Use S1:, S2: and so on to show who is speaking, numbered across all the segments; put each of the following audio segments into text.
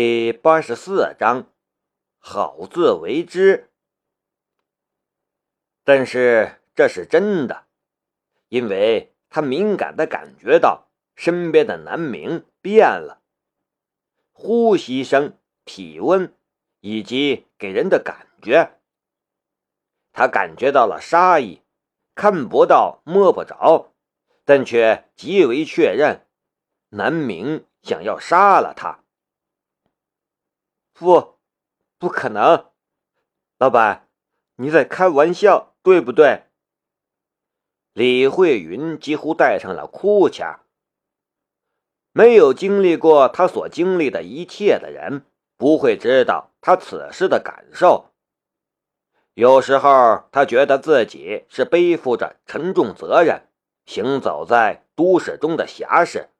S1: 第八十四章，好自为之。但是这是真的，因为他敏感的感觉到身边的南明变了，呼吸声、体温以及给人的感觉，他感觉到了杀意，看不到、摸不着，但却极为确认，南明想要杀了他。
S2: 不，不可能，老板，你在开玩笑，对不对？
S1: 李慧云几乎带上了哭腔。没有经历过他所经历的一切的人，不会知道他此时的感受。有时候，他觉得自己是背负着沉重责任，行走在都市中的侠士，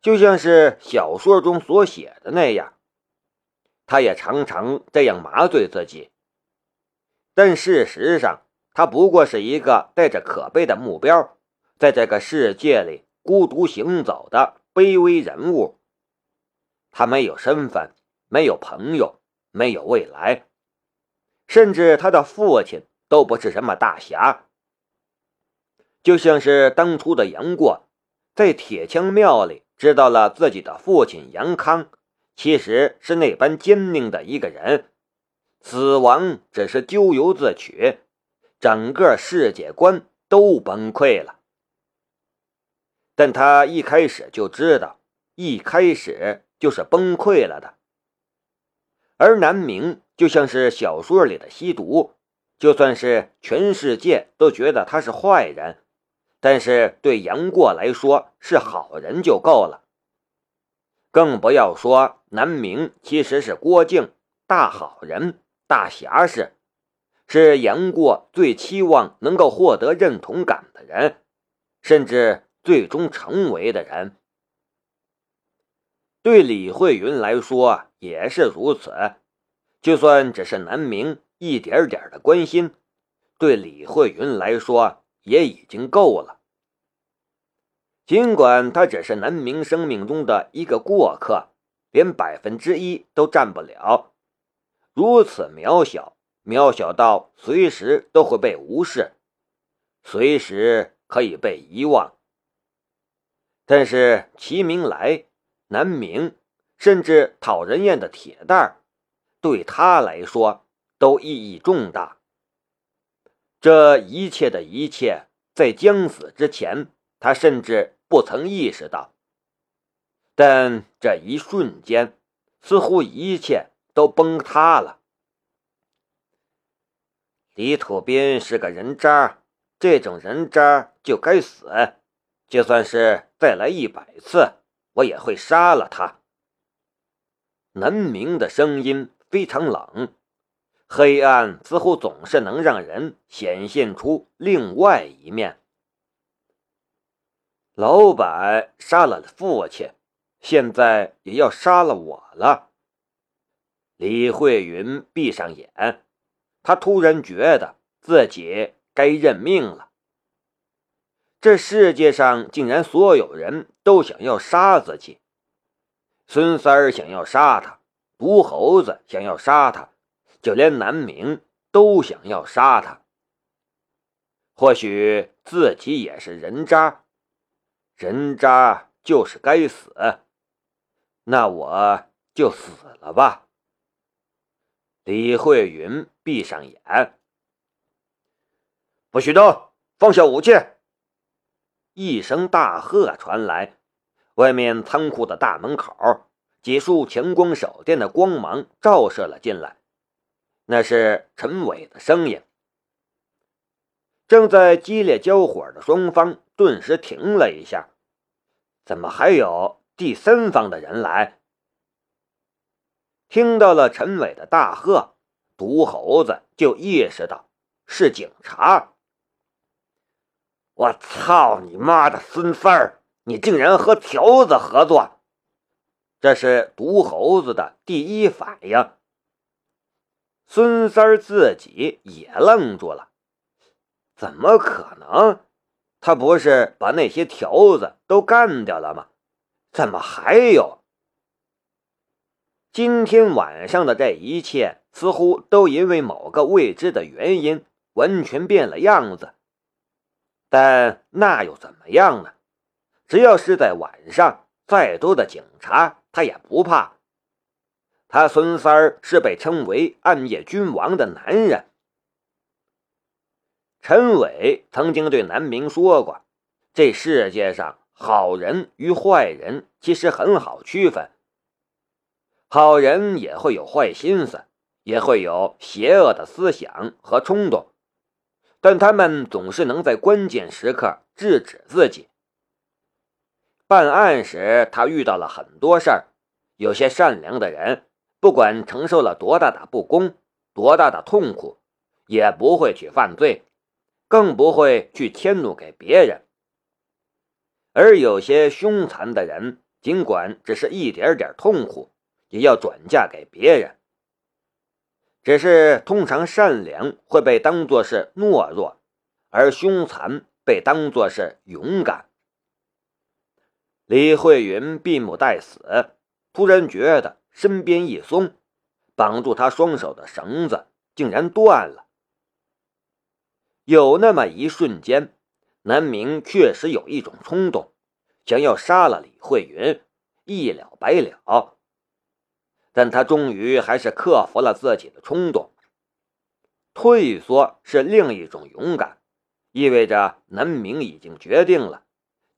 S1: 就像是小说中所写的那样。他也常常这样麻醉自己，但事实上，他不过是一个带着可悲的目标，在这个世界里孤独行走的卑微人物。他没有身份，没有朋友，没有未来，甚至他的父亲都不是什么大侠。就像是当初的杨过，在铁枪庙里知道了自己的父亲杨康。其实是那般坚定的一个人，死亡只是咎由自取，整个世界观都崩溃了。但他一开始就知道，一开始就是崩溃了的。而南明就像是小说里的吸毒，就算是全世界都觉得他是坏人，但是对杨过来说是好人就够了。更不要说南明其实是郭靖，大好人、大侠士，是杨过最期望能够获得认同感的人，甚至最终成为的人。对李慧云来说也是如此，就算只是南明一点点的关心，对李慧云来说也已经够了。尽管他只是南明生命中的一个过客，连百分之一都占不了，如此渺小，渺小到随时都会被无视，随时可以被遗忘。但是齐明来、南明，甚至讨人厌的铁蛋儿，对他来说都意义重大。这一切的一切，在将死之前。他甚至不曾意识到，但这一瞬间，似乎一切都崩塌了。李土斌是个人渣，这种人渣就该死。就算是再来一百次，我也会杀了他。南明的声音非常冷，黑暗似乎总是能让人显现出另外一面。老板杀了父亲，现在也要杀了我了。李慧云闭上眼，她突然觉得自己该认命了。这世界上竟然所有人都想要杀自己，孙三儿想要杀他，毒猴子想要杀他，就连南明都想要杀他。或许自己也是人渣。人渣就是该死，那我就死了吧。李慧云闭上眼，不许动，放下武器！一声大喝传来，外面仓库的大门口，几束强光手电的光芒照射了进来，那是陈伟的声音。正在激烈交火的双方顿时停了一下。怎么还有第三方的人来？听到了陈伟的大喝，毒猴子就意识到是警察。我操你妈的孙三儿！你竟然和条子合作！这是毒猴子的第一反应。孙三儿自己也愣住了，怎么可能？他不是把那些条子都干掉了吗？怎么还有？今天晚上的这一切，似乎都因为某个未知的原因，完全变了样子。但那又怎么样呢？只要是在晚上，再多的警察他也不怕。他孙三儿是被称为暗夜君王的男人。陈伟曾经对南明说过：“这世界上好人与坏人其实很好区分。好人也会有坏心思，也会有邪恶的思想和冲动，但他们总是能在关键时刻制止自己。办案时，他遇到了很多事儿，有些善良的人。”不管承受了多大的不公，多大的痛苦，也不会去犯罪，更不会去迁怒给别人。而有些凶残的人，尽管只是一点点痛苦，也要转嫁给别人。只是通常善良会被当作是懦弱，而凶残被当作是勇敢。李慧云闭目待死，突然觉得。身边一松，绑住他双手的绳子竟然断了。有那么一瞬间，南明确实有一种冲动，想要杀了李慧云，一了百了。但他终于还是克服了自己的冲动。退缩是另一种勇敢，意味着南明已经决定了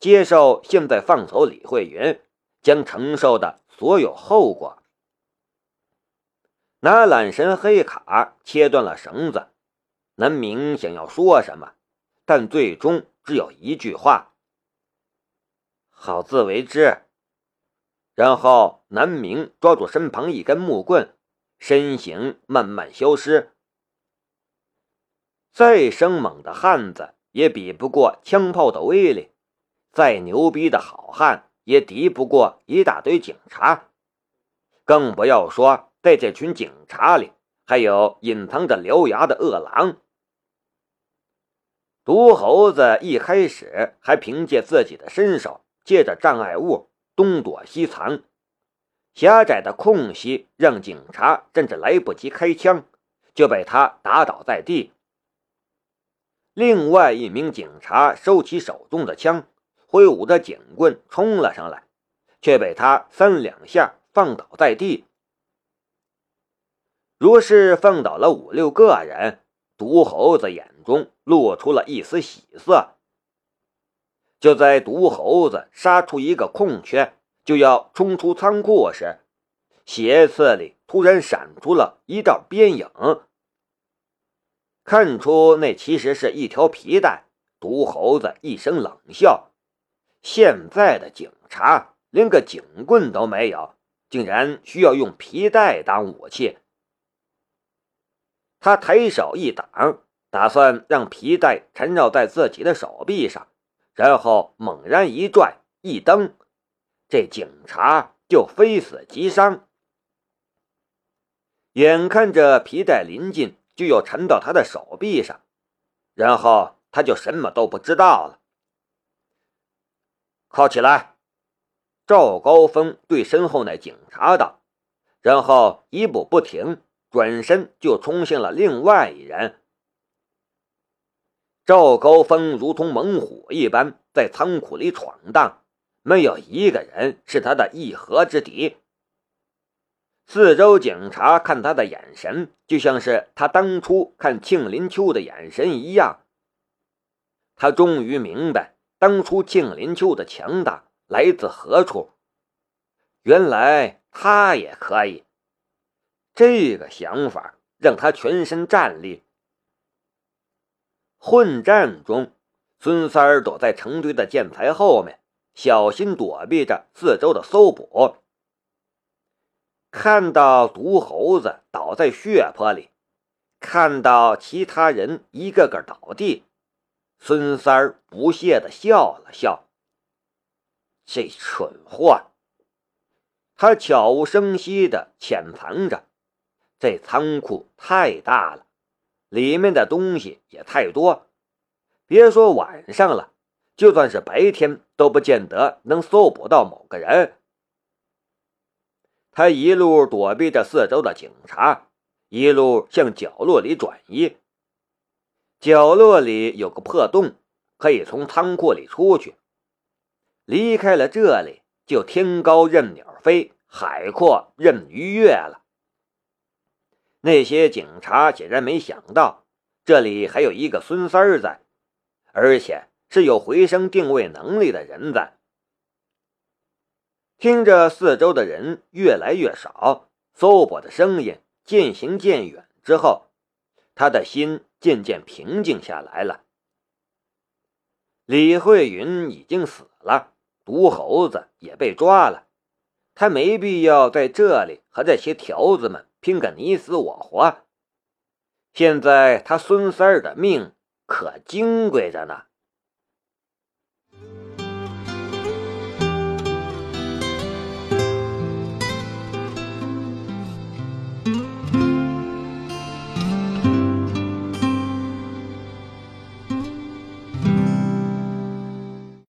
S1: 接受现在放走李慧云将承受的所有后果。拿懒神黑卡切断了绳子，南明想要说什么，但最终只有一句话：“好自为之。”然后南明抓住身旁一根木棍，身形慢慢消失。再生猛的汉子也比不过枪炮的威力，再牛逼的好汉也敌不过一大堆警察，更不要说。在这群警察里，还有隐藏着獠牙的恶狼。毒猴子一开始还凭借自己的身手，借着障碍物东躲西藏，狭窄的空隙让警察甚至来不及开枪，就被他打倒在地。另外一名警察收起手中的枪，挥舞着警棍冲了上来，却被他三两下放倒在地。若是放倒了五六个人，毒猴子眼中露出了一丝喜色。就在毒猴子杀出一个空缺，就要冲出仓库时，斜刺里突然闪出了一道边影。看出那其实是一条皮带，毒猴子一声冷笑：“现在的警察连个警棍都没有，竟然需要用皮带当武器。”他抬手一挡，打算让皮带缠绕在自己的手臂上，然后猛然一拽一蹬，这警察就非死即伤。眼看着皮带临近就要缠到他的手臂上，然后他就什么都不知道了。铐起来！赵高峰对身后那警察道，然后一步不停。转身就冲向了另外一人。赵高峰如同猛虎一般在仓库里闯荡，没有一个人是他的一合之敌。四周警察看他的眼神，就像是他当初看庆林秋的眼神一样。他终于明白，当初庆林秋的强大来自何处。原来他也可以。这个想法让他全身战栗。混战中，孙三儿躲在成堆的建材后面，小心躲避着四周的搜捕。看到毒猴子倒在血泊里，看到其他人一个个倒地，孙三儿不屑的笑了笑。这蠢货，他悄无声息的潜藏着。这仓库太大了，里面的东西也太多，别说晚上了，就算是白天都不见得能搜捕到某个人。他一路躲避着四周的警察，一路向角落里转移。角落里有个破洞，可以从仓库里出去。离开了这里，就天高任鸟飞，海阔任鱼跃了。那些警察显然没想到，这里还有一个孙三儿在，而且是有回声定位能力的人在。听着四周的人越来越少，搜捕的声音渐行渐远之后，他的心渐渐平静下来了。李慧云已经死了，毒猴子也被抓了，他没必要在这里和这些条子们拼个你死我活。现在他孙三儿的命可金贵着呢。